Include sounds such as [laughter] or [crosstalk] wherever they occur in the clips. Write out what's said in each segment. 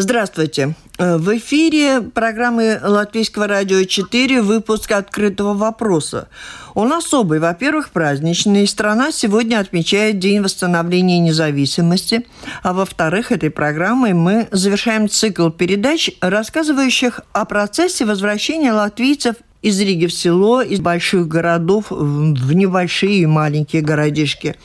Здравствуйте. Э, в эфире программы Латвийского радио 4 выпуск «Открытого вопроса». Он особый. Во-первых, праздничный. Страна сегодня отмечает День восстановления независимости. А во-вторых, этой программой мы завершаем цикл передач, рассказывающих о процессе возвращения латвийцев из Риги в село, из больших городов в небольшие и маленькие городишки.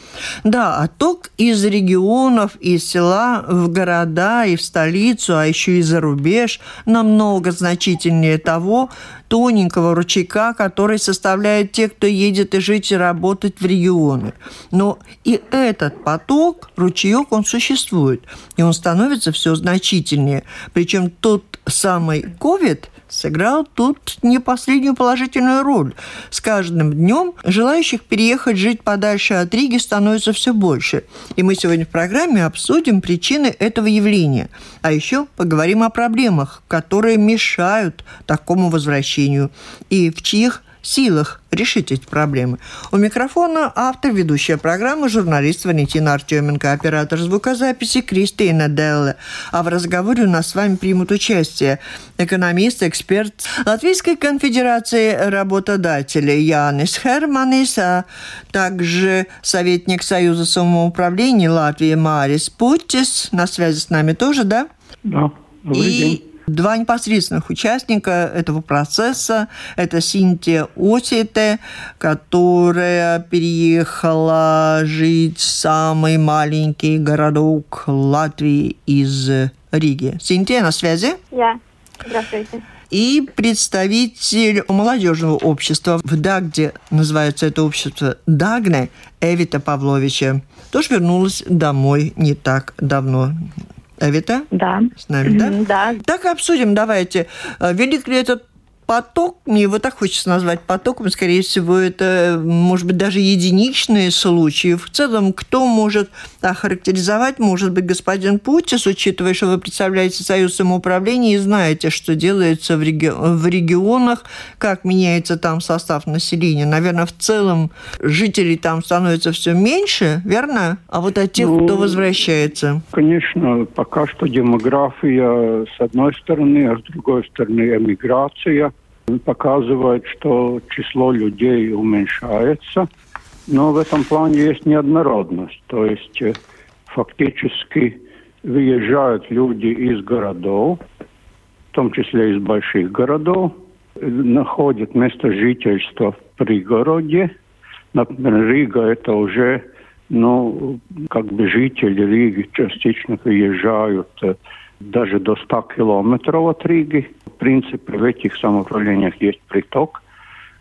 Да, отток из регионов, из села в города и в столицу, а еще и за рубеж намного значительнее того тоненького ручейка, который составляет те, кто едет и жить и работать в регионы. Но и этот поток, ручеек, он существует, и он становится все значительнее. Причем тот самый COVID – сыграл тут не последнюю положительную роль. С каждым днем желающих переехать жить подальше от Риги становится все больше. И мы сегодня в программе обсудим причины этого явления. А еще поговорим о проблемах, которые мешают такому возвращению и в чьих силах решить эти проблемы. У микрофона автор, ведущая программы, журналист Валентина Артеменко, оператор звукозаписи Кристина Делле. А в разговоре у нас с вами примут участие экономист, эксперт Латвийской конфедерации работодателей Янис Херманис, а также советник Союза самоуправления Латвии Марис Путис. На связи с нами тоже, да? Да. Добрый И день. Два непосредственных участника этого процесса – это Синтия Осите, которая переехала жить в самый маленький городок Латвии из Риги. Синтия, на связи? Я. Здравствуйте. И представитель молодежного общества в Дагде, называется это общество Дагне, Эвита Павловича, тоже вернулась домой не так давно. Эвита? Да. С нами, да? Да. Так обсудим, давайте. Э, Велик ли этот поток, мне его так хочется назвать потоком, скорее всего, это, может быть, даже единичные случаи. В целом, кто может охарактеризовать, может быть, господин Путис, учитывая, что вы представляете Союз самоуправления и знаете, что делается в, реги- в регионах, как меняется там состав населения. Наверное, в целом жителей там становится все меньше, верно? А вот от тех, Ну, кто возвращается. Конечно, пока что демография с одной стороны, а с другой стороны эмиграция показывает, что число людей уменьшается. Но в этом плане есть неоднородность. То есть э, фактически выезжают люди из городов, в том числе из больших городов, э, находят место жительства в пригороде. Например, Рига это уже ну, как бы жители Риги частично приезжают э, даже до 100 километров от Риги. В принципе, в этих самоуправлениях есть приток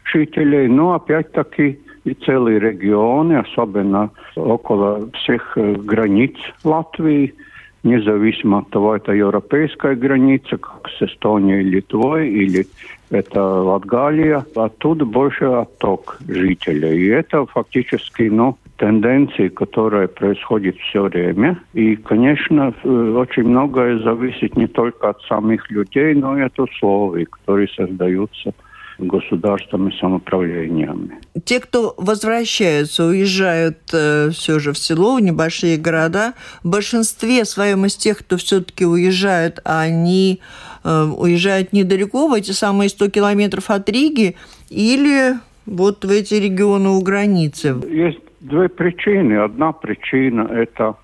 жителей, но опять-таки и целые регионы, особенно около всех границ Латвии, независимо от того, это европейская граница, как с Эстонией, Литвой, или это Латгалия, оттуда больше отток жителей. И это фактически, ну, тенденции, которые происходят все время. И, конечно, очень многое зависит не только от самих людей, но и от условий, которые создаются государством и самоуправлениями. те, кто возвращаются, уезжают э, все же в село, в небольшие города, в большинстве своем из тех, кто все-таки уезжают, они э, уезжают недалеко, в эти самые 100 километров от Риги, или вот в эти регионы у границы. Есть две причины. Одна причина – это,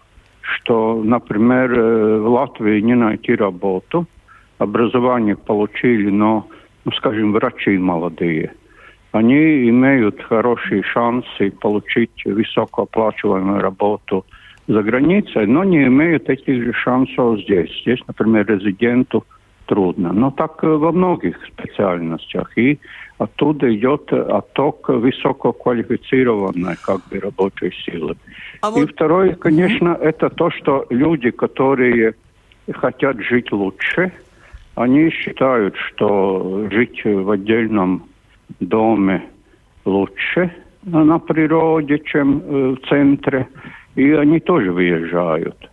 что, например, э, в Латвии не найти работу. Образование получили, но, скажем, врачи молодые. Они имеют хорошие шансы получить высокооплачиваемую работу за границей, но не имеют этих же шансов здесь. Здесь, например, резиденту трудно. Но так э, во многих специальностях. И оттуда идет отток высококвалифицированной как бы рабочей силы. А И вот второе, конечно, это то, что люди, которые хотят жить лучше, они считают, что жить в отдельном доме лучше на природе, чем э, в центре, и они тоже выезжают.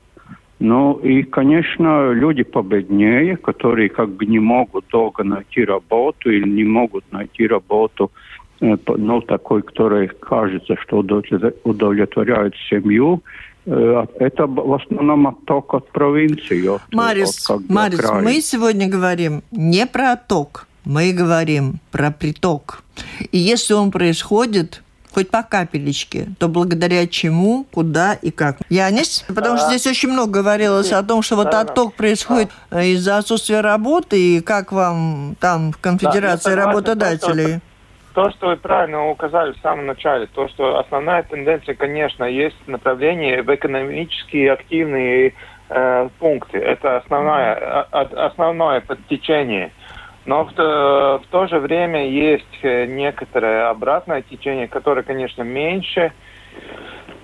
Ну и, конечно, люди победнее, которые как бы не могут долго найти работу или не могут найти работу, э, ну, такой, которая кажется, что удовлетворя- удовлетворяет семью, Это в основном отток от провинции. От, Марис, от, как бы, Марис, мы сегодня говорим не про отток, мы говорим про приток. И если он происходит хоть по капелечке, то благодаря чему, куда и как. Янис? Потому что здесь очень много говорилось о том, что вот Да, да. отток происходит из-за отсутствия работы, и как вам там в конфедерации работодателей? То, что вы правильно указали в самом начале, то, что основная тенденция, конечно, есть направление в экономически активные э, пункты. Это а- а- основное подтечение. Но в, то- в то же время есть э, некоторое обратное течение, которое, конечно, меньше.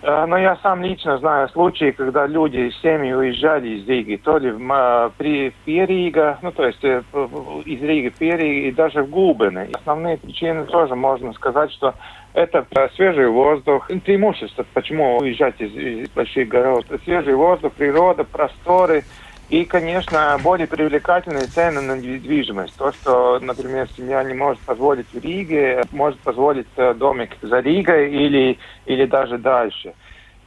Э, Но я сам лично знаю случаи, когда люди, семьи уезжали из Риги, то ли в, при Перига, ну то есть э, из Риги в Периги и даже в Губины. Основные причины тоже можно сказать, что это э, свежий воздух, преимущество, почему уезжать из, из больших городов. Свежий воздух, природа, просторы и, конечно, более привлекательные цены на недвижимость. То, что, например, семья не может позволить в Риге, может позволить э, домик за Ригой или, или даже дальше.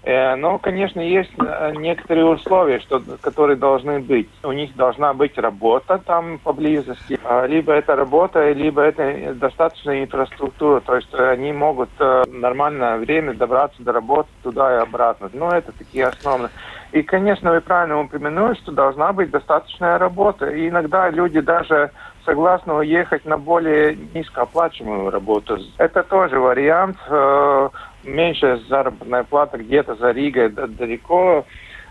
Э, Но, конечно, есть э, некоторые условия, что, которые должны быть. У них должна быть работа там поблизости. А, Либо это работа, либо это достаточная инфраструктура. То есть э, они могут нормальное время добраться до работы туда и обратно. Но это такие основные. И, конечно, вы правильно упомянули, что должна быть достаточная работа. И иногда люди даже согласны уехать на более низкооплачиваемую работу. Это тоже вариант. Меньшая заработная плата где-то за Ригой далеко.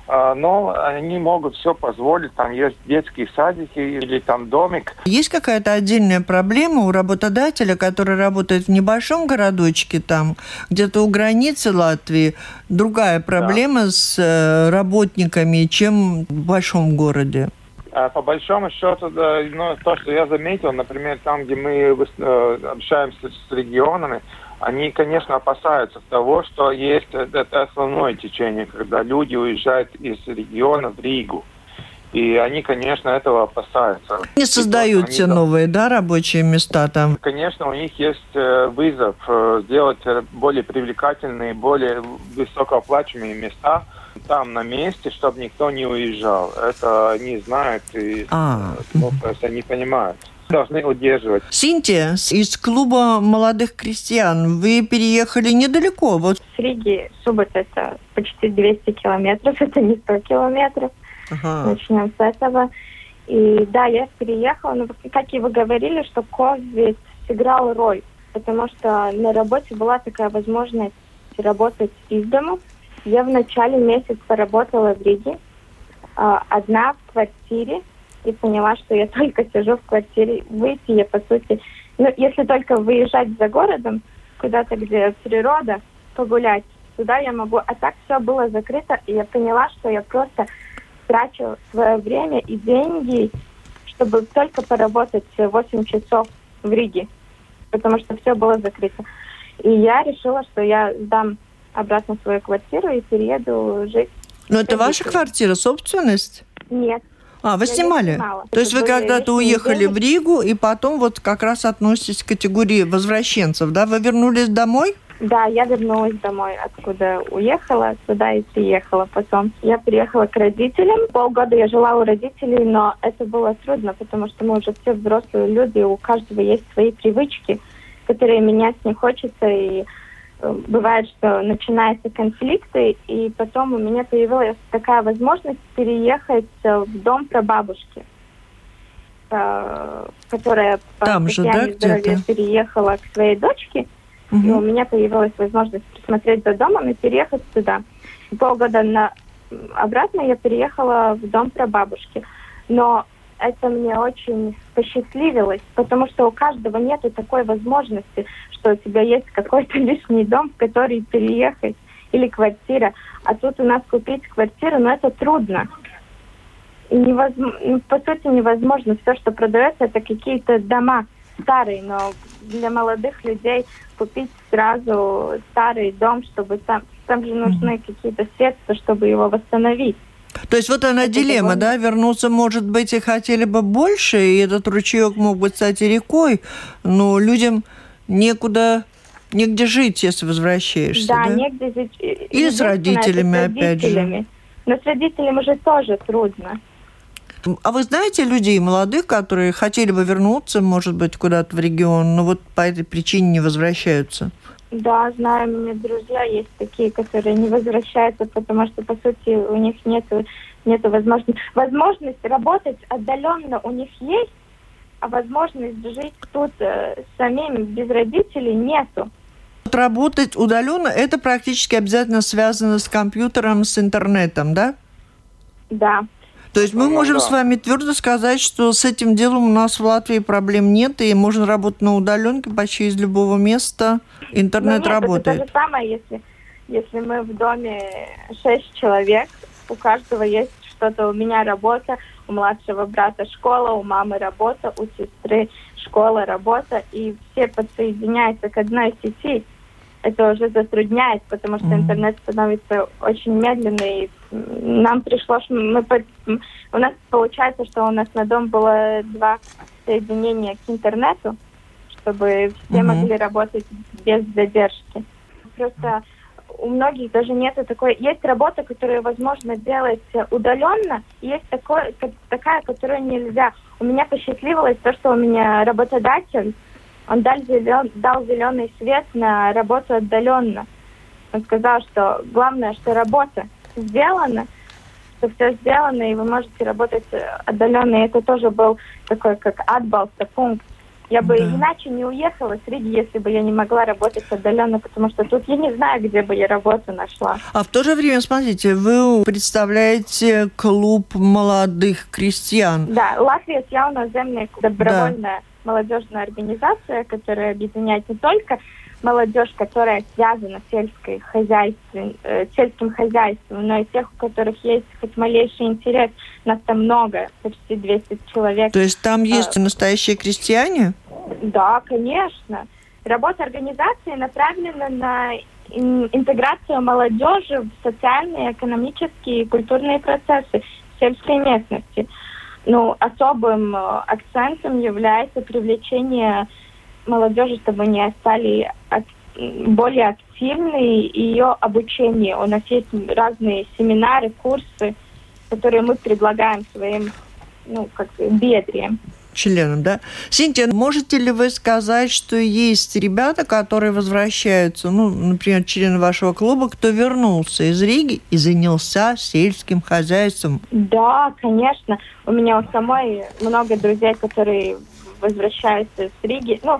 А, Но они могут все позволить. Там есть детские садики или там домик. Есть какая-то отдельная проблема у работодателя, который работает в небольшом городочке, там где-то у границы Латвии, другая проблема с э, работниками, чем в большом городе? А, По большому счету, да, ну, то, что я заметил, например, там, где мы э, общаемся с регионами, они, конечно, опасаются того, что есть это основное течение, когда люди уезжают из региона в Ригу. И они, конечно, этого опасаются. Не создают все новые, да, рабочие места там? Конечно, у них есть э, вызов э, сделать э, более привлекательные, более высокооплачиваемые места там на месте, чтобы никто не уезжал. Это они знают и А. э, ну, то есть они понимают. Должны удерживать. Синтия, с- из клуба молодых крестьян, вы переехали недалеко, вот С Риги Субот это почти 200 километров, [laughs] это не 100 километров. Ага. Начнем с этого. И да, я переехала, но как и вы говорили, что COVID сыграл роль, потому что на работе была такая возможность работать из дома. Я в начале месяца работала в Риге, а, одна в квартире, и поняла, что я только сижу в квартире. Выйти я, по сути, ну, если только выезжать за городом, куда-то, где природа, погулять, туда я могу. А так все было закрыто, и я поняла, что я просто трачу свое время и деньги, чтобы только поработать 8 часов в Риге, потому что все было закрыто. И я решила, что я сдам обратно свою квартиру и перееду жить. Но это ваша квартира, собственность? Нет, А, вы Я снимали? снимала. То есть вы когда-то уехали деньги. в Ригу, и потом вот как раз относитесь к категории возвращенцев, да? Вы вернулись домой? Да, я вернулась домой, откуда уехала, сюда и приехала потом. Я приехала к родителям. Полгода я жила у родителей, но это было трудно, потому что мы уже все взрослые люди, у каждого есть свои привычки, которые менять не хочется. И бывает, что начинаются конфликты, и потом у меня появилась такая возможность переехать э, в дом прабабушки, э, которая по Там же, да, где-то? переехала к своей дочке. И у меня появилась возможность присмотреть за домом и переехать туда. Полгода на... обратно я переехала в дом прабабушки. Но это мне очень посчастливилось, потому что у каждого нету такой возможности, что у тебя есть какой-то [laughs] лишний дом, в который переехать, или квартира. А тут у нас купить квартиру, но это трудно. И невозм- ну, по сути невозможно. Все, что продается, это какие-то дома старые, но для молодых людей купить сразу старый дом, чтобы там, там же нужны какие-то средства, чтобы его восстановить. То есть вот она Это дилемма, да? Вернуться, может быть, и хотели бы больше, и этот ручеек мог бы стать и рекой, но людям некуда Негде жить, если возвращаешься, да? Да, негде жить. Или с родителями, с опять же. родителями. Но с родителями уже тоже трудно. А вы знаете людей молодых, которые хотели бы вернуться, может быть, куда-то в регион, но вот по этой причине не возвращаются? Да, знаю, у меня друзья есть такие, которые не возвращаются, потому что, по сути, у них нет, нет возможности. Возможность работать отдаленно у них есть, а возможность жить тут э, самим без родителей нету. Работать удаленно, это практически обязательно связано с компьютером, с интернетом, да? Да. То есть мы Ну, можем да. с вами твердо сказать, что с этим делом у нас в Латвии проблем нет, и можно работать на удаленке почти из любого места. Интернет Ну, нет, работает. Это то же самое, если, если мы в доме шесть человек, у каждого есть что-то. У меня работа, у младшего брата школа, у мамы работа, у сестры школа, работа, и все подсоединяются к одной сети. Это уже затрудняет, потому что интернет становится очень медленный. Нам пришлось, мы, у нас получается, что у нас на дом было два соединения к интернету, чтобы все Мгм. могли работать без задержки. Просто у многих даже нету такой... Есть работа, которую возможно делать удаленно, и есть такое, ка- такая, которую нельзя. У меня посчастливилось то, что у меня работодатель, он дал, зелен- дал зеленый свет на работу отдаленно. Он сказал, что главное, что работа сделана, что все сделано, и вы можете работать э, отдаленно. И это тоже был такой, как отбалста пункт. Я бы Да. иначе не уехала с Риги, если бы я не могла работать отдаленно, потому что тут я не знаю, где бы я работу нашла. А в то же время, смотрите, вы представляете клуб молодых крестьян. Да, Латвия Яуна Земля добровольная молодежная организация, которая объединяет не только молодежь, которая связана с сельской хозяйством, э, сельским хозяйством, но и тех, у которых есть хоть малейший интерес. Нас там много, почти 200 человек. То есть там есть А. настоящие крестьяне? Да, конечно. Работа организации направлена на ин- интеграцию молодежи в социальные, экономические и культурные процессы сельской местности. Ну, особым э, акцентом является привлечение молодежи, чтобы они стали м, более активны и ее обучение. У нас есть разные семинары, курсы, которые мы предлагаем своим ну, как бы, членам, да? Синтия, можете ли вы сказать, что есть ребята, которые возвращаются, ну, например, члены вашего клуба, кто вернулся из Риги и занялся сельским хозяйством? Да, конечно. У меня у самой много друзей, которые возвращаются с Риги. Ну,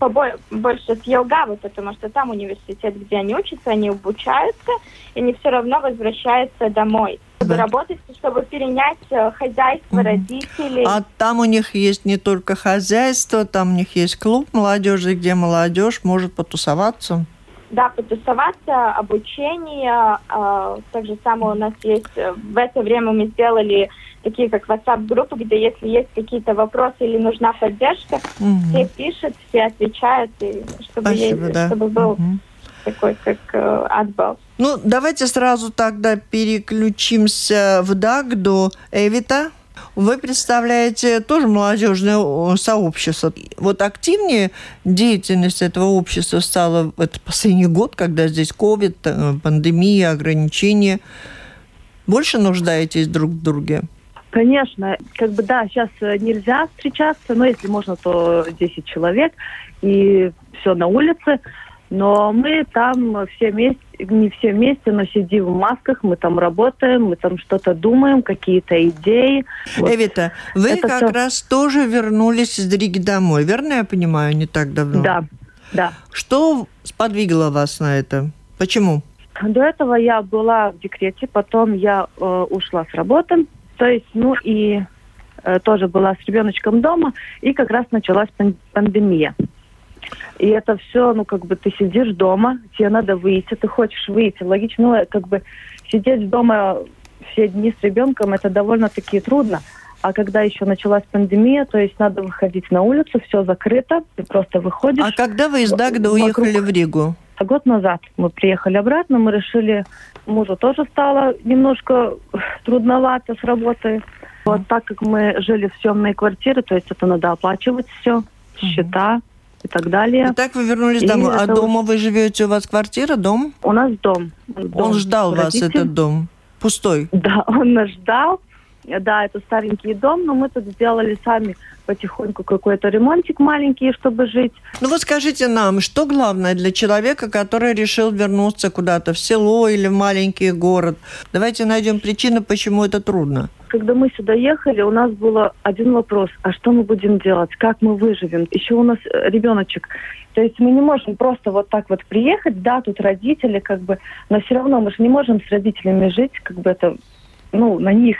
побо- больше с Елгавы, потому что там университет, где они учатся, они обучаются, и они все равно возвращаются домой. Чтобы Да. работать, чтобы перенять э, хозяйство Мгм. родителей. А там у них есть не только хозяйство, там у них есть клуб молодежи, где молодежь может потусоваться. Да, потусоваться, обучение. а, так же самое у нас есть. э, В это время мы сделали такие как WhatsApp-группы, где если есть какие-то вопросы или нужна поддержка, Мгм. все пишут, все отвечают, и чтобы, ей- Спасибо, да. чтобы был Мгм. Такой как э, отбал. Ну, давайте сразу тогда переключимся в Дагду. Эвита, вы представляете тоже молодежное сообщество. Вот активнее деятельность этого общества стала в этот последний год, когда здесь ковид, э, пандемия, ограничения. Больше нуждаетесь друг в друге? Конечно, как бы да, сейчас нельзя встречаться, но если можно, то 10 человек, и все на улице. Но мы там все вместе, не все вместе, но сидим в масках, мы там работаем, мы там что-то думаем, какие-то идеи. Вот. Эвита, вы Это как всё. раз тоже вернулись из Риги домой, верно я понимаю, не так давно? Да, да. Что сподвигло вас на это? Почему? До этого я была в декрете, потом я э, ушла с работы, то есть, ну и э, тоже была с ребеночком дома, и как раз началась пан- пандемия. И это все, ну как бы ты сидишь дома, тебе надо выйти, ты хочешь выйти, логично, ну как бы сидеть дома все дни с ребенком, это довольно-таки трудно. А когда еще началась пандемия, то есть надо выходить на улицу, все закрыто, ты просто выходишь. А когда вы из Дагда Вокруг. уехали в Ригу? А Год назад мы приехали обратно, мы решили, мужу тоже стало немножко трудновато с работой. Вот так как мы жили в съемной квартире, то есть это надо оплачивать все, счета, и так далее. Итак, вы вернулись И домой. А это дома вы живете, у вас квартира, дом? У нас дом. дом. Он ждал вас, Родитель- этот дом? Пустой? Да, [laughs] он нас ждал. Да, это старенький дом, но мы тут сделали сами потихоньку какой-то ремонтик маленький, чтобы жить. Ну вот скажите нам, что главное для человека, который решил вернуться куда-то в село или в маленький город? Давайте найдем причину, почему это трудно. Когда мы сюда ехали, у нас был один вопрос. А что мы будем делать? Как мы выживем? Еще у нас э, ребеночек. То есть мы не можем просто вот так вот приехать, да, тут родители, как бы, но все равно мы же не можем с родителями жить, как бы это, ну, на них.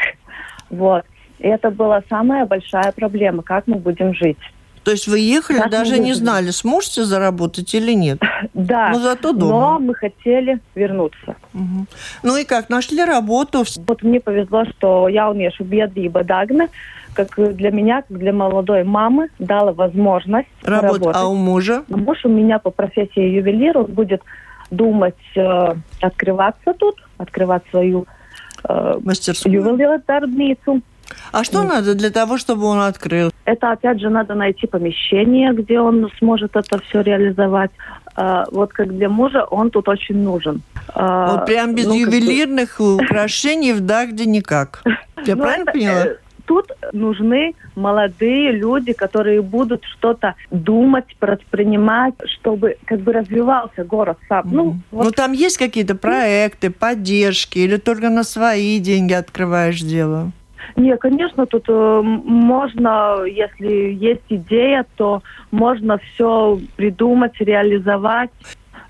Вот. И это была самая большая проблема, как мы будем жить. То есть вы ехали, мы даже не знали, сможете заработать или нет? [laughs] Да, Но зато дома. но мы хотели вернуться. Мгм. Ну и как, нашли работу? Вот мне повезло, что jauniešu biedrība Дагна, как для меня, как для молодой мамы, дала возможность Работа. работать. А у мужа? Муж у меня по профессии ювелир, он будет думать э, открываться тут, открывать свою э, Мастерскую? ювелирную А что надо для того, чтобы он открыл? Это, опять же, надо найти помещение, где он сможет это все реализовать. Э, вот как для мужа он тут очень нужен. Э, Вот прям без ну, как ювелирных украшений в Дагде никак. [laughs] Я Ну, правильно это, поняла? э, Тут нужны молодые люди, которые будут что-то думать, предпринимать, чтобы как бы развивался город сам. Ну, Мгм. вот Ну, там есть какие-то проекты, поддержки, или только на свои деньги открываешь дело? Не, конечно, тут э, можно, если есть идея, то можно все придумать, реализовать.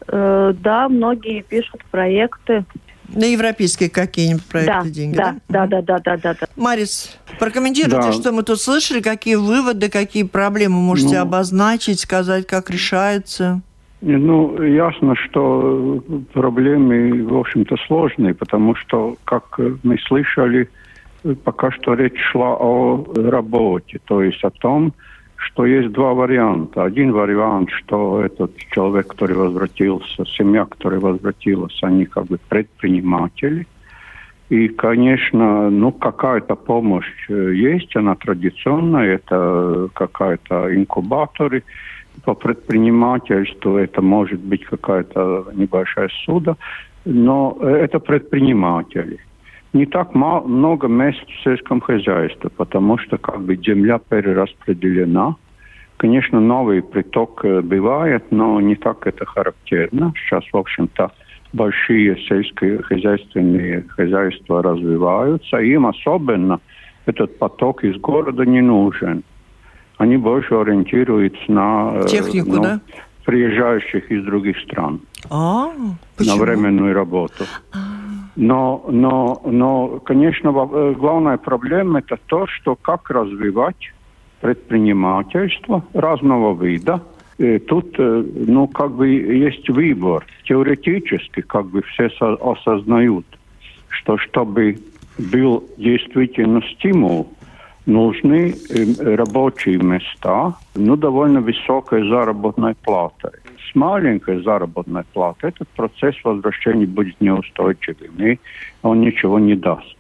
Э, да, многие пишут проекты. На европейские какие-нибудь проекты да, деньги, да, да? да, да, да, да, да. Марис, прокомментируйте, Да. что мы тут слышали, какие выводы, какие проблемы можете Ну. обозначить, сказать, как решается. Ну, ясно, что проблемы, в общем-то, сложные, потому что, как мы слышали, э, пока что речь шла о работе, то есть о том, что есть два варианта. Один вариант, что этот человек, который возвратился, семья, которая возвратилась, они как бы предприниматели. И, конечно, ну, какая-то помощь э, есть, она традиционная, это какая-то инкубаторы, по предпринимательству это может быть какая-то небольшая суда, но э, это предприниматели. Не так много мест в сельском хозяйстве, потому что как бы земля перераспределена. Конечно, новый приток э, бывает, но не так это характерно. Сейчас, в общем-то, большие сельские хозяйственные хозяйства развиваются, им особенно этот поток из города не нужен. Они больше ориентируются на э, Технику, ну, да? приезжающих из других стран А, на временную работу. Но, но, но, конечно, э, главная проблема это то, что как развивать предпринимательство разного вида. Э, Тут, э, ну, как бы есть выбор. Теоретически, как бы все со- осознают, что чтобы был действительно стимул, нужны э, рабочие места, ну, довольно высокой заработной платой. С маленькой заработной платой этот процесс возвращения будет неустойчивым, и он ничего не даст.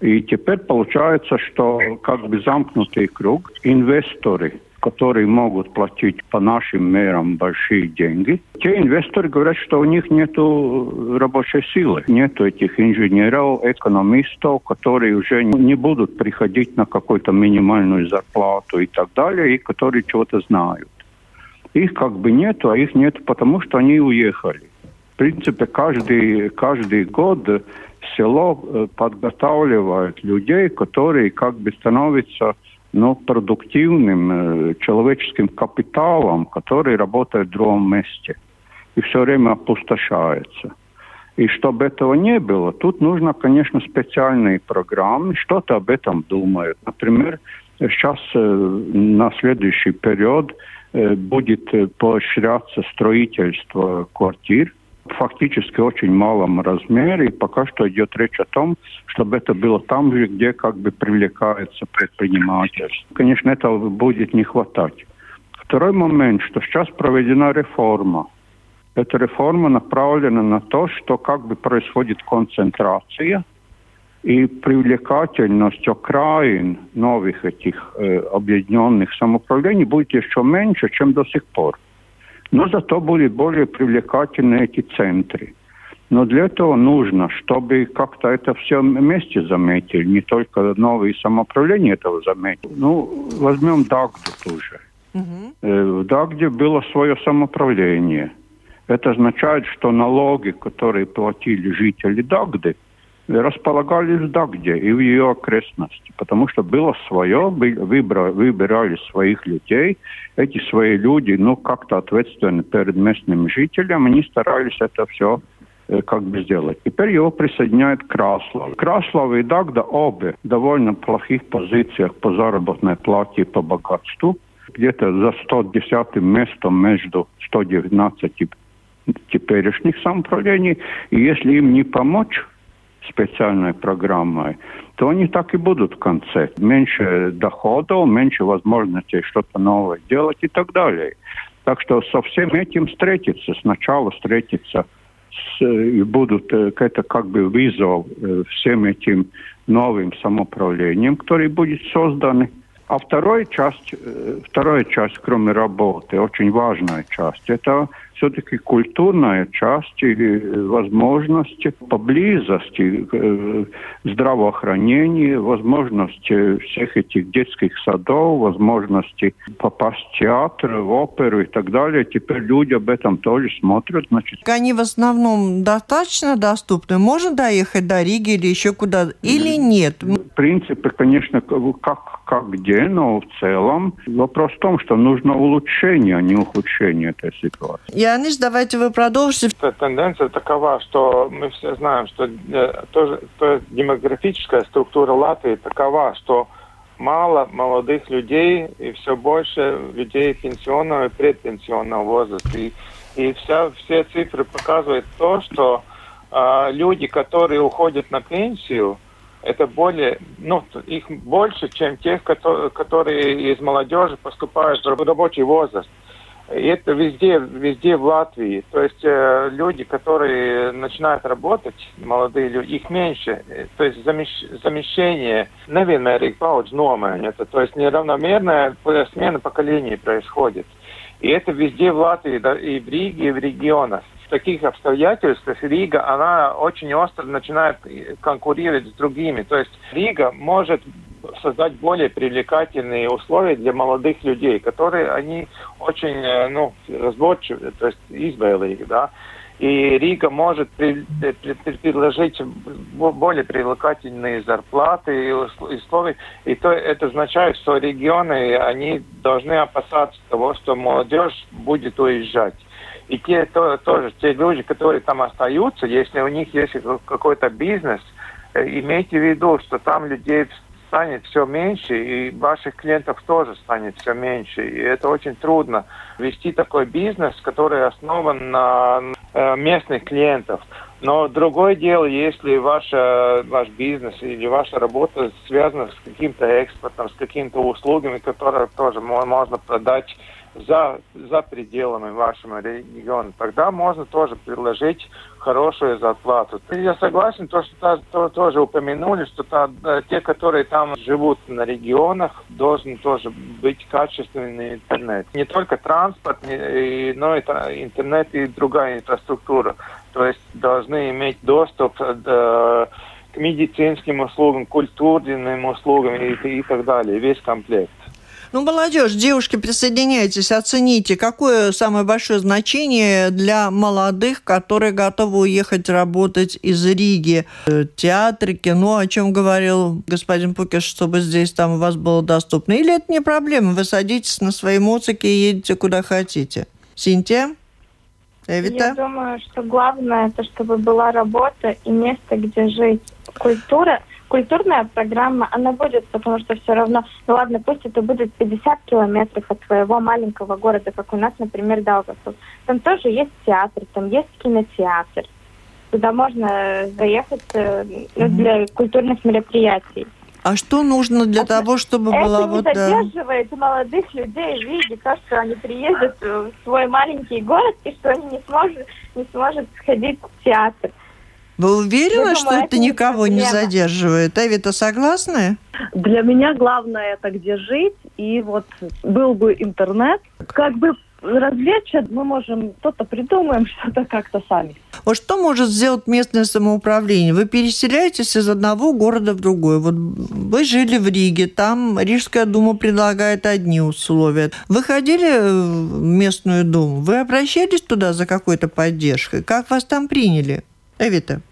И теперь получается, что как бы замкнутый круг, инвесторы, которые могут платить по нашим мерам большие деньги, те инвесторы говорят, что у них нет рабочей силы, нет этих инженеров, экономистов, которые уже не будут приходить на какую-то минимальную зарплату и так далее, и которые чего-то знают. Их как бы нету, а их нет потому, что они уехали. В принципе, каждый, каждый год село э, подготавливает людей, которые как бы становятся ну, продуктивным э, человеческим капиталом, который работает в другом месте и все время опустошается. И чтобы этого не было, тут нужно, конечно, специальные программы, что-то об этом думают. Например, сейчас э, на следующий период будет э, поощряться строительство квартир фактически очень малом размере, и пока что идет речь о том, чтобы это было там же, где как бы привлекается предпринимательство. Конечно, этого будет не хватать. Второй момент, что сейчас проведена реформа. Эта реформа направлена на то, что как бы происходит концентрация и привлекательность окраин новых этих э, объединенных самоуправлений будет еще меньше, чем до сих пор. Но зато были более привлекательны эти центры. Но для этого нужно, чтобы как-то это все вместе заметили, не только новые самоуправления этого заметили. Ну, возьмем Дагду тоже. Угу. В Дагде было свое самоуправление. Это означает, что налоги, которые платили жители Дагды, располагались в Дагде и в ее окрестности, потому что было свое, выбирали своих людей. Эти свои люди, ну, как-то ответственны перед местными жителями, они старались это все э, как бы сделать. Теперь его присоединяет Краслов. Краслов и Дагда обе в довольно плохих позициях по заработной плате и по богатству. Где-то за 110 местом между 119 теперешних самоуправлений. И если им не помочь, специальной программой, то они так и будут в конце. Меньше доходов, меньше возможностей что-то новое делать и так далее. Так что со всем этим встретиться, сначала встретиться с, и будут, э, это как бы вызов э, всем этим новым самоуправлением, которые будут созданы. А вторая часть, э, вторая часть, кроме работы, очень важная часть, это все-таки культурная часть или возможности поблизости э, здравоохранения, возможности всех этих детских садов, возможности попасть в театр, в оперу и так далее. Теперь люди об этом тоже смотрят. Значит. Они в основном достаточно доступны? Можно доехать до Риги или еще куда-то? Или нет? Принципе, конечно, как, как где, но в целом вопрос в том, что нужно улучшение, а не ухудшение этой ситуации. Я Леонид, давайте вы продолжите. Тенденция такова, что мы все знаем, что э, тоже, то демографическая структура Латвии такова, что мало молодых людей и все больше людей пенсионного и предпенсионного возраста. И, и вся, все цифры показывают то, что э, люди, которые уходят на пенсию, это более, ну, их больше, чем тех, которые, которые из молодежи поступают в рабочий возраст. И это везде, везде в Латвии. То есть э, люди, которые начинают работать, молодые люди, их меньше. То есть замещ, замещение nevienmērīgi paudžu nomaiņa. То есть неравномерная смена поколений происходит. И это везде в Латвии, да, и в Риге, и в регионах. В таких обстоятельствах Рига, она очень остро начинает конкурировать с другими. То есть Рига может создать более привлекательные условия для молодых людей, которые они очень э, ну, разборчивы, то есть избавили, да. И Рига может при, предложить более привлекательные зарплаты и условия. И то это означает, что регионы, они должны опасаться того, что молодежь будет уезжать. И те то, тоже, те люди, которые там остаются, если у них есть какой-то бизнес, э, имейте в виду, что там людей станет все меньше, и ваших клиентов тоже станет все меньше. И это очень трудно вести такой бизнес, который основан на э, местных клиентов. Но другое дело, если ваша, ваш бизнес или ваша работа связана с каким-то экспортом, с какими-то услугами, которые тоже можно продать за, за пределами вашего региона, тогда можно тоже предложить хорошую зарплату. Я согласен, то, что то, то, тоже упомянули, что та, те, которые там живут на регионах, должен тоже быть качественный интернет. Не только транспорт, но и интернет и другая инфраструктура. То есть должны иметь доступ до, к медицинским услугам, культурным услугам и, и так далее, весь комплект. Ну, молодежь, девушки, присоединяйтесь, оцените, какое самое большое значение для молодых, которые готовы уехать работать из Риги. Э, театры, кино, о чем говорил господин Пукиш, чтобы здесь там у вас было доступно. Или это не проблема, вы садитесь на свои моцике и едете куда хотите. Синтия? Эвита? Я думаю, что главное, это чтобы была работа и место, где жить. Культура культурная программа, она будет, потому что все равно, ну ладно, пусть это будет 50 километров от твоего маленького города, как у нас, например, Даугавпилс. Там тоже есть театр, там есть кинотеатр. Туда можно заехать э, ну, для культурных мероприятий. А что нужно для это, того, чтобы это была не вот... Это задерживает молодых людей в виде то, что они приедут в свой маленький город и что они не смогут, не смогут сходить в театр. Вы уверены, что это, никого не задерживает? Эвита, согласны? Для меня главное это где жить, и вот был бы интернет, как бы развлечься мы можем, что-то придумаем, [laughs] что-то как-то сами. Вот что может сделать местное самоуправление? Вы переселяетесь из одного города в другой. Вот вы жили в Риге, там Рижская дума предлагает одни условия. Вы ходили в местную думу? Вы обращались туда за какой-то поддержкой? Как вас там приняли? Эвита?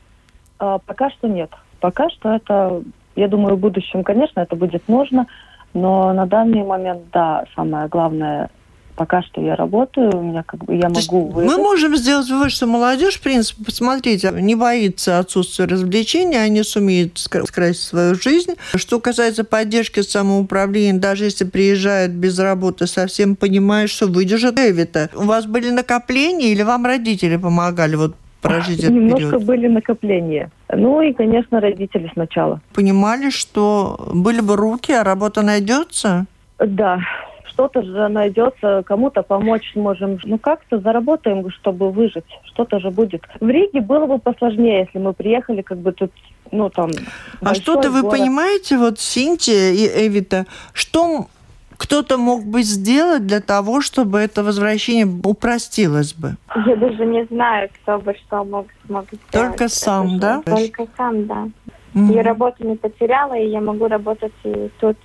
А, пока что нет. Пока что это, я думаю, в будущем, конечно, это будет нужно, но на данный момент, да, самое главное пока что я работаю, у меня как бы я могу Мы можем сделать вывод, что молодежь, в принципе, посмотрите, не боится отсутствия развлечений, они сумеют скрасить свою жизнь. Что касается поддержки самоуправления, даже если приезжают без работы, совсем понимают, что выдержат Эвита. У вас были накопления или вам родители помогали вот прожить этот Немножко период? были накопления. Ну и, конечно, родители сначала. Понимали, что были бы руки, а работа найдется? Да, что-то же найдется, кому-то помочь сможем. Ну, как-то заработаем, чтобы выжить. Что-то же будет. В Риге было бы посложнее, если мы приехали, как бы тут, ну, там... А что-то вы город. понимаете, вот Синтия и Эвита, что кто-то мог бы сделать для того, чтобы это возвращение упростилось бы? Я даже не знаю, кто бы что мог, смог сделать. Только Это сам, же- да? Только сам, да. Мгм. Я работу не потеряла, и я могу работать и тут.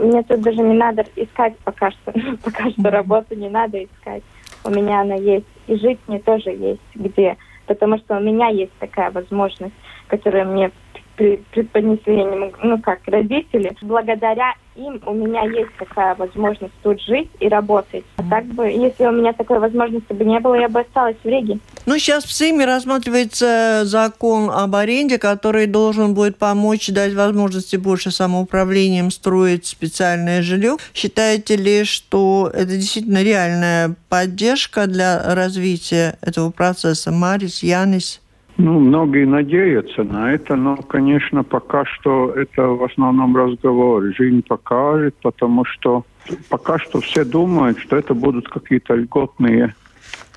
Мне тут даже не надо искать пока что. [laughs] пока что работу не надо искать. У меня она есть. И жить мне тоже есть где. Потому что у меня есть такая возможность, которую мне преподнесли, я не могу, ну как, родители. Благодаря им у меня есть такая возможность тут жить и работать. А так бы, если у меня такой возможности бы не было, я бы осталась в Риге. Ну, сейчас в Сейме рассматривается закон об аренде, который должен будет помочь дать возможности больше самоуправлением строить специальное жилье. Считаете ли, что это действительно реальная поддержка для развития этого процесса? Марис, Янис? Ну, многие надеются на это, но, конечно, пока что это в основном разговор. Жизнь покажет, потому что пока что все думают, что это будут какие-то льготные,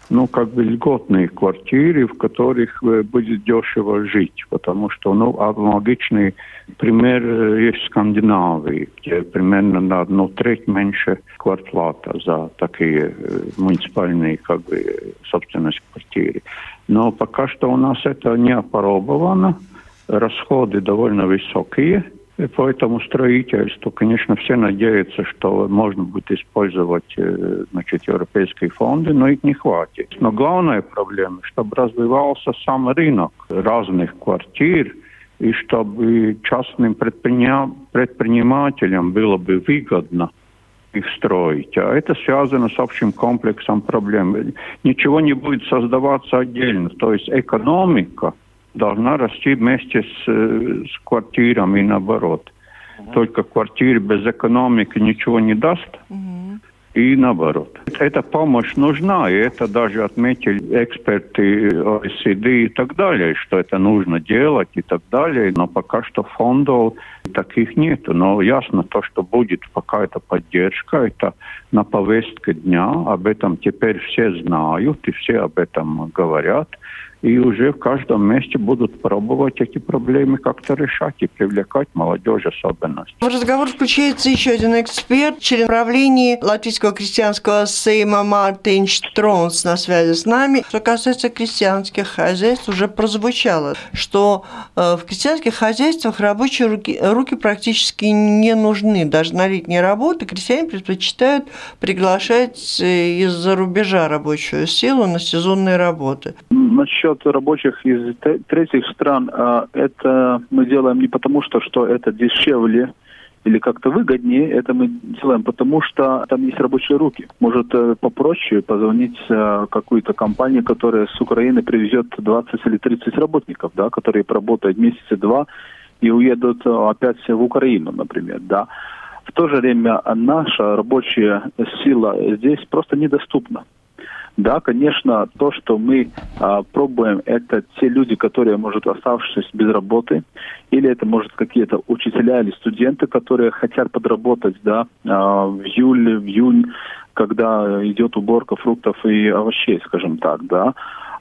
ну, как бы льготные квартиры, в которых э, будет дешево жить, потому что, ну, аналогичный пример э, есть в Скандинавии, где примерно на одну треть меньше квартплата за такие э, муниципальные, как бы, собственность квартиры. Но пока что у нас это не опробовано. Расходы довольно высокие. И поэтому строительству, конечно, все надеются, что можно будет использовать э, значит, европейские фонды, но их не хватит. Но главная проблема, чтобы развивался сам рынок разных квартир, и чтобы частным предпринимателям было бы выгодно их строить. А это связано с общим комплексом проблем. Ничего не будет создаваться отдельно. То есть экономика должна расти вместе с, э, с квартирами и наоборот. Только квартиры без экономики ничего не даст. И наоборот. Эта помощь нужна, и это даже отметили эксперты OECD и так далее, что это нужно делать и так далее. Но пока что фондов таких нету. Но ясно то, что будет какая-то поддержка, это на повестке дня. Об этом теперь все знают, и все об этом говорят. И уже в каждом месте будут пробовать эти проблемы как-то решать и привлекать молодежь особенно. В разговор включается еще один эксперт, член правления Латвийского крестьянского сейма Мартин Штронс на связи с нами. Что касается крестьянских хозяйств, уже прозвучало, что э, в крестьянских хозяйствах рабочие руки, руки практически не нужны. Даже на летние работы крестьяне предпочитают приглашать э, из-за рубежа рабочую силу на сезонные работы. Насчет рабочих из третьих стран, а, это мы делаем не потому, что, что это дешевле или как-то выгоднее, это мы делаем потому, что там есть рабочие руки. Может э, попроще позвонить э, какую-то компанию, которая с Украины привезет 20 или 30 работников, да, которые поработают месяца два и уедут э, опять в Украину, например, да. В то же время наша рабочая сила здесь просто недоступна. Да, конечно, то, что мы а, пробуем, это те люди, которые, может, оставшись без работы, или это, может, какие-то учителя или студенты, которые хотят подработать, да, а, в июле, в июнь, когда идет уборка фруктов и овощей, скажем так, да.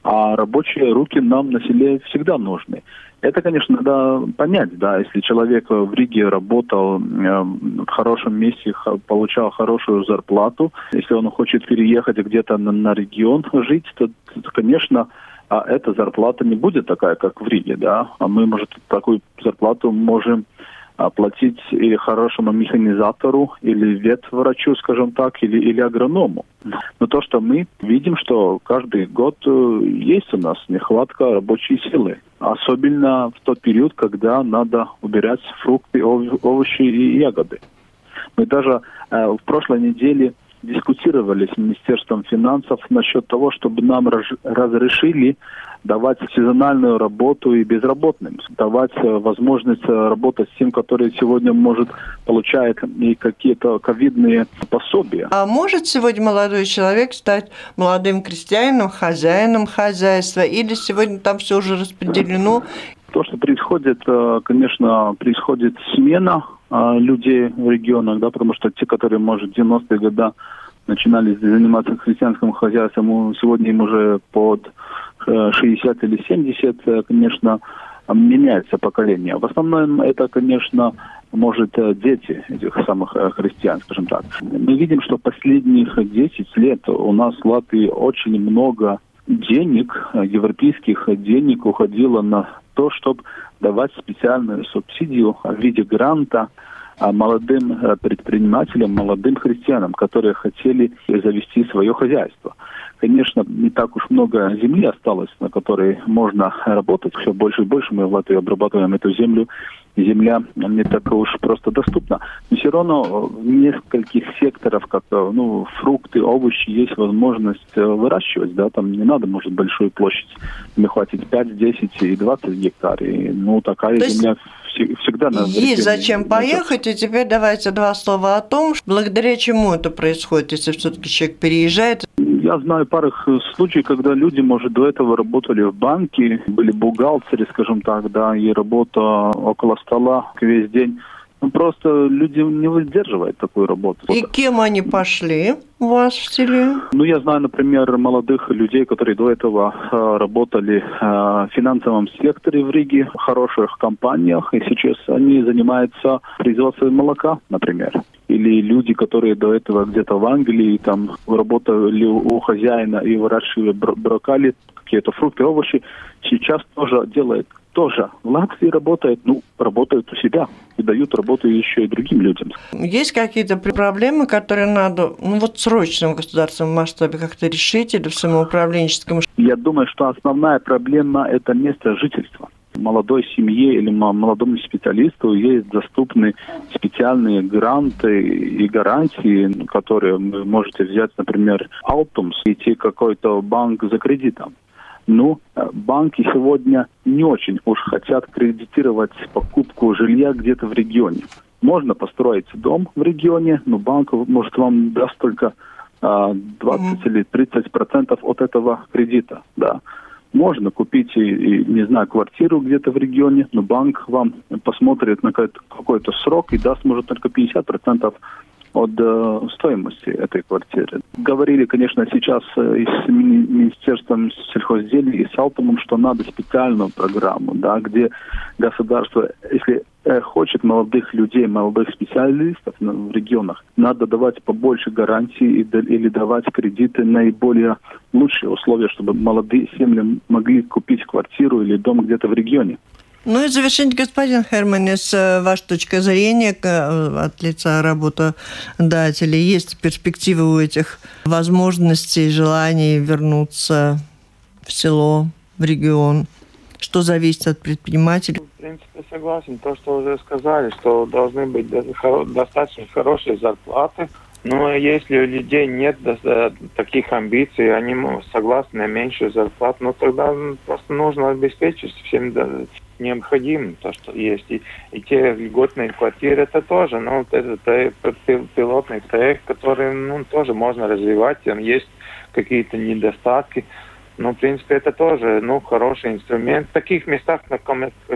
А рабочие руки нам на селе всегда нужны. Это, конечно, надо понять, да, если человек в Риге работал э, в хорошем месте, получал хорошую зарплату, если он хочет переехать где-то на, на регион жить, то, то, конечно, а эта зарплата не будет такая, как в Риге, да, а мы, может, такую зарплату можем платить или хорошему механизатору, или ветврачу, скажем так, или, или агроному. Но то, что мы видим, что каждый год э, есть у нас нехватка рабочей силы. Особенно в тот период, когда надо убирать фрукты, овощи и ягоды. Мы даже э, в прошлой неделе дискутировали с Министерством финансов насчет того, чтобы нам разрешили давать сезональную работу и безработным, давать э, возможность э, работать с тем, который сегодня, может, получает и какие-то ковидные пособия. А может сегодня молодой человек стать молодым крестьянином, хозяином хозяйства, или сегодня там все уже распределено? То, что происходит, э, конечно, происходит смена людей в регионах, да, потому что те, которые, может, 90-е годы начинали заниматься христианским хозяйством, сегодня им уже под 60 или 70, э, конечно, меняется поколение. В основном это, конечно, может э, дети этих самых э, христиан, скажем так. Мы видим, что последних 10 лет у нас в Латвии очень много денег, европейских денег уходило на то, чтобы давать специальную субсидию в виде гранта молодым предпринимателям, молодым христианам, которые хотели завести свое хозяйство. Конечно, не так уж много земли осталось, на которой можно работать. Все больше и больше мы в Латвии обрабатываем эту землю. Земля не так уж просто доступна. Но все равно в нескольких секторах, как ну, фрукты, овощи, есть возможность э, выращивать. Да? Там не надо, может, большую площадь. Мне хватит 5, 10 и 20 гектар. И, ну, такая То земля всегда надо... Есть зачем поехать, и теперь давайте два слова о том, благодаря чему это происходит, если все-таки человек переезжает. Я знаю пару случаев, когда люди, может, до этого работали в банке, были бухгалтеры, скажем так, да, и работа около стола весь день. Ну, просто люди не выдерживают такую работу. И кем они пошли у вас в селе? Ну, я знаю, например, молодых людей, которые до этого э, работали э, в финансовом секторе в Риге, в хороших компаниях, и сейчас они занимаются производством молока, например или люди, которые до этого где-то в Англии там работали у хозяина и выращивали брокколи, какие-то фрукты, овощи, сейчас тоже делают тоже в Латвии работает, ну, работают у себя и дают работу еще и другим людям. Есть какие-то проблемы, которые надо, ну, вот срочно в государственном масштабе как-то решить или в самоуправленческом? Я думаю, что основная проблема – это место жительства молодой семье или молодому специалисту есть доступны специальные гранты и гарантии, которые вы можете взять, например, Алтумс, идти какой-то банк за кредитом. Ну, банки сегодня не очень уж хотят кредитировать покупку жилья где-то в регионе. Можно построить дом в регионе, но банк может вам даст только 20 mm-hmm. или 30 процентов от этого кредита, да. Можно купить, и, и, не знаю, квартиру где-то в регионе, но банк вам посмотрит на какой-то срок и даст, может, только 50% от э, стоимости этой квартиры. Говорили, конечно, сейчас э, и с Министерством сельхозделия, и с Алтумом, что надо специальную программу, да, где государство, если э, хочет молодых людей, молодых специалистов в регионах, надо давать побольше гарантий или давать кредиты наиболее лучшие условия, чтобы молодые семьи могли купить квартиру или дом где-то в регионе. Ну и завершить, господин Херманис, э, ваша точка зрения э, от лица работодателей. Есть перспективы у этих возможностей, желаний вернуться в село, в регион? Что зависит от предпринимателей? В принципе, согласен. То, что уже сказали, что должны быть достаточно хорошие зарплаты. Но если у людей нет таких амбиций, они согласны на меньшую зарплату, ну тогда просто нужно обеспечить всем необходимо, то, что есть. И, и те льготные квартиры, это тоже, ну, это, это пилотный проект, который, ну, тоже можно развивать, там есть какие-то недостатки. Ну, в принципе, это тоже, ну, хороший инструмент. В таких местах, как,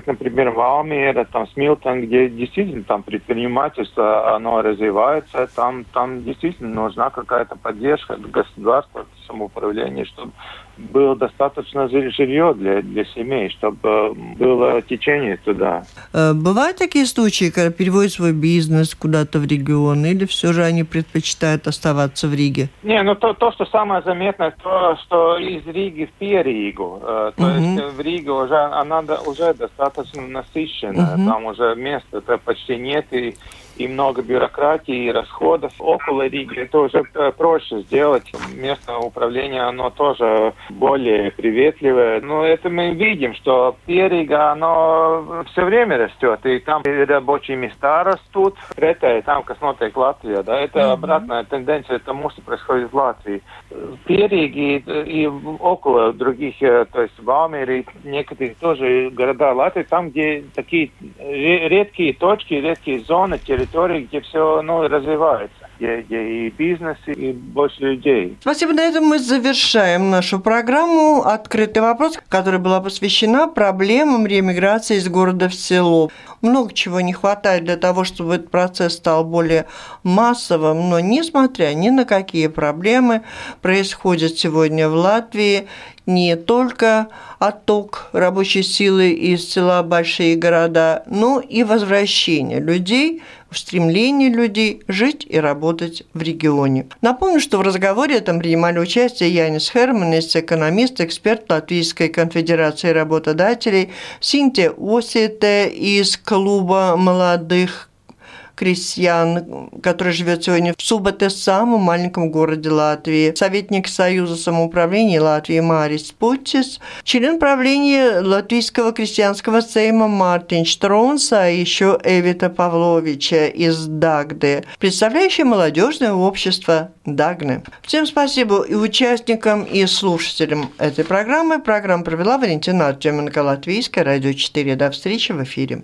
например, в Алмере, там, Смилтон, где действительно там предпринимательство, оно развивается, там, там действительно нужна какая-то поддержка государства, самоуправления, чтобы было достаточно жилье для, для семей, чтобы было течение туда. Э, бывают такие случаи, когда переводят свой бизнес куда-то в регион, или все же они предпочитают оставаться в Риге? Не, ну то, то что самое заметное, то, что из Риги в Перигу, э, то угу. есть в Риге уже она уже достаточно насыщенная, угу. там уже места-то почти нет, и и много бюрократии и расходов. Около Риги это уже э, проще сделать. Местное управление, оно тоже более приветливое. Но это мы видим, что Перига, оно все время растет. И там рабочие места растут. Это и там, смотрит Латвия, да, это mm-hmm. обратная тенденция тому, что происходит в Латвии. В Периге и, и около других, э, то есть в Алмере, некоторые тоже города Латвии, там, где такие редкие точки, редкие зоны, территории, территории, где все ну, развивается. Где, где и бизнес, и больше людей. Спасибо. На этом мы завершаем нашу программу «Открытый вопрос», которая была посвящена проблемам реэмиграции из города в село. Много чего не хватает для того, чтобы этот процесс стал более массовым, но несмотря ни на какие проблемы, происходят сегодня в Латвии не только отток рабочей силы из села большие города, но и возвращение людей в стремлении людей жить и работать в регионе. Напомню, что в разговоре этом принимали участие Янис Херманис, экономист, эксперт Латвийской конфедерации работодателей, Синтия Осите из клуба молодых крестьян, который живет сегодня в Субате, самом маленьком городе Латвии, советник Союза самоуправления Латвии Марис Путис, член правления Латвийского крестьянского сейма Мартин Штронс, а еще Эвита Павловича из Дагды, представляющая молодежное общество Дагны. Всем спасибо и участникам, и слушателям этой программы. Программу провела Валентина Артеменко, Латвийская, Радио 4. До встречи в эфире.